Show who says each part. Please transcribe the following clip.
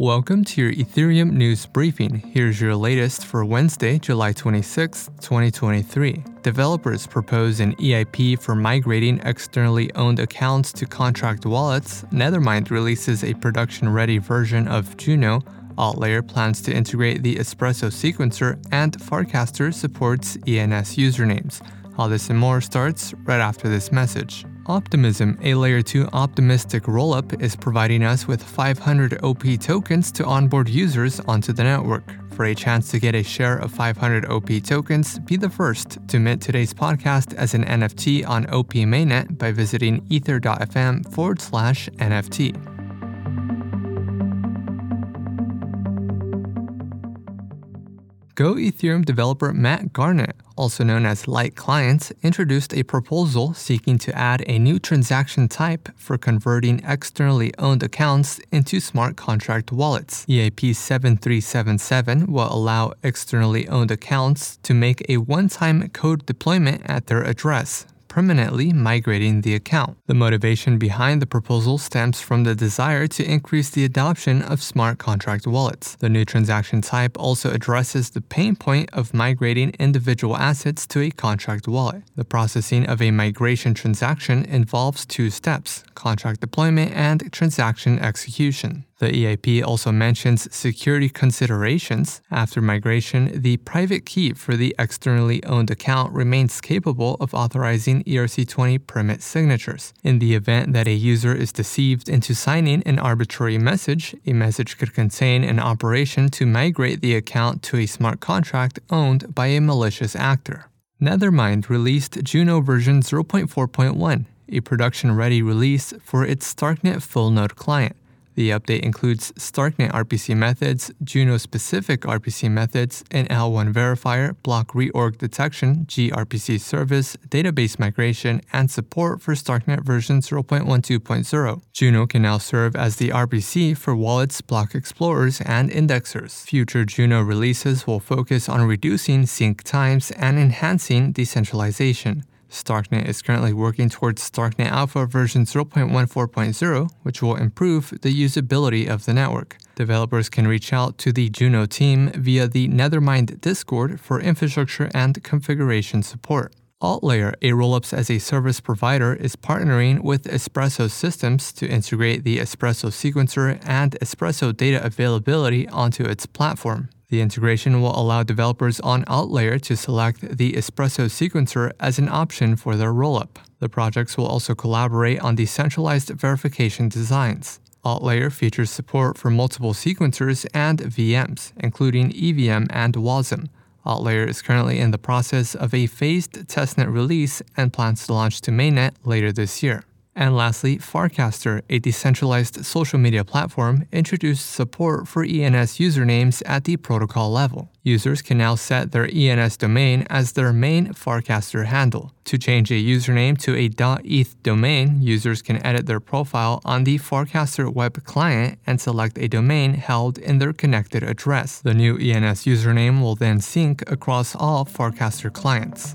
Speaker 1: Welcome to your Ethereum news briefing. Here's your latest for Wednesday, July 26, 2023. Developers propose an EIP for migrating externally owned accounts to contract wallets. Nethermind releases a production ready version of Juno. Altlayer plans to integrate the Espresso sequencer, and Farcaster supports ENS usernames. All this and more starts right after this message. Optimism, a layer 2 optimistic rollup, is providing us with 500 OP tokens to onboard users onto the network. For a chance to get a share of 500 OP tokens, be the first to mint today's podcast as an NFT on OP mainnet by visiting ether.fm forward slash NFT. Go Ethereum developer Matt Garnett, also known as Light Clients, introduced a proposal seeking to add a new transaction type for converting externally owned accounts into smart contract wallets. EIP 7377 will allow externally owned accounts to make a one time code deployment at their address permanently migrating the account. The motivation behind the proposal stems from the desire to increase the adoption of smart contract wallets. The new transaction type also addresses the pain point of migrating individual assets to a contract wallet. The processing of a migration transaction involves two steps contract deployment and transaction execution. The EIP also mentions security considerations. After migration, the private key for the externally owned account remains capable of authorizing ERC20 permit signatures. In the event that a user is deceived into signing an arbitrary message, a message could contain an operation to migrate the account to a smart contract owned by a malicious actor. Nethermind released Juno version 0.4.1, a production ready release for its Starknet full node client. The update includes Starknet RPC methods, Juno specific RPC methods, an L1 verifier, block reorg detection, gRPC service, database migration, and support for Starknet version 0.12.0. Juno can now serve as the RPC for wallets, block explorers, and indexers. Future Juno releases will focus on reducing sync times and enhancing decentralization. Starknet is currently working towards Starknet Alpha version 0.14.0, which will improve the usability of the network. Developers can reach out to the Juno team via the Nethermind Discord for infrastructure and configuration support. Altlayer, a rollups as a service provider, is partnering with Espresso Systems to integrate the Espresso sequencer and Espresso data availability onto its platform. The integration will allow developers on Altlayer to select the Espresso sequencer as an option for their rollup. The projects will also collaborate on decentralized verification designs. Altlayer features support for multiple sequencers and VMs, including EVM and WASM. Altlayer is currently in the process of a phased testnet release and plans to launch to mainnet later this year. And lastly, Farcaster, a decentralized social media platform, introduced support for ENS usernames at the protocol level. Users can now set their ENS domain as their main Farcaster handle. To change a username to a .eth domain, users can edit their profile on the Farcaster web client and select a domain held in their connected address. The new ENS username will then sync across all Farcaster clients.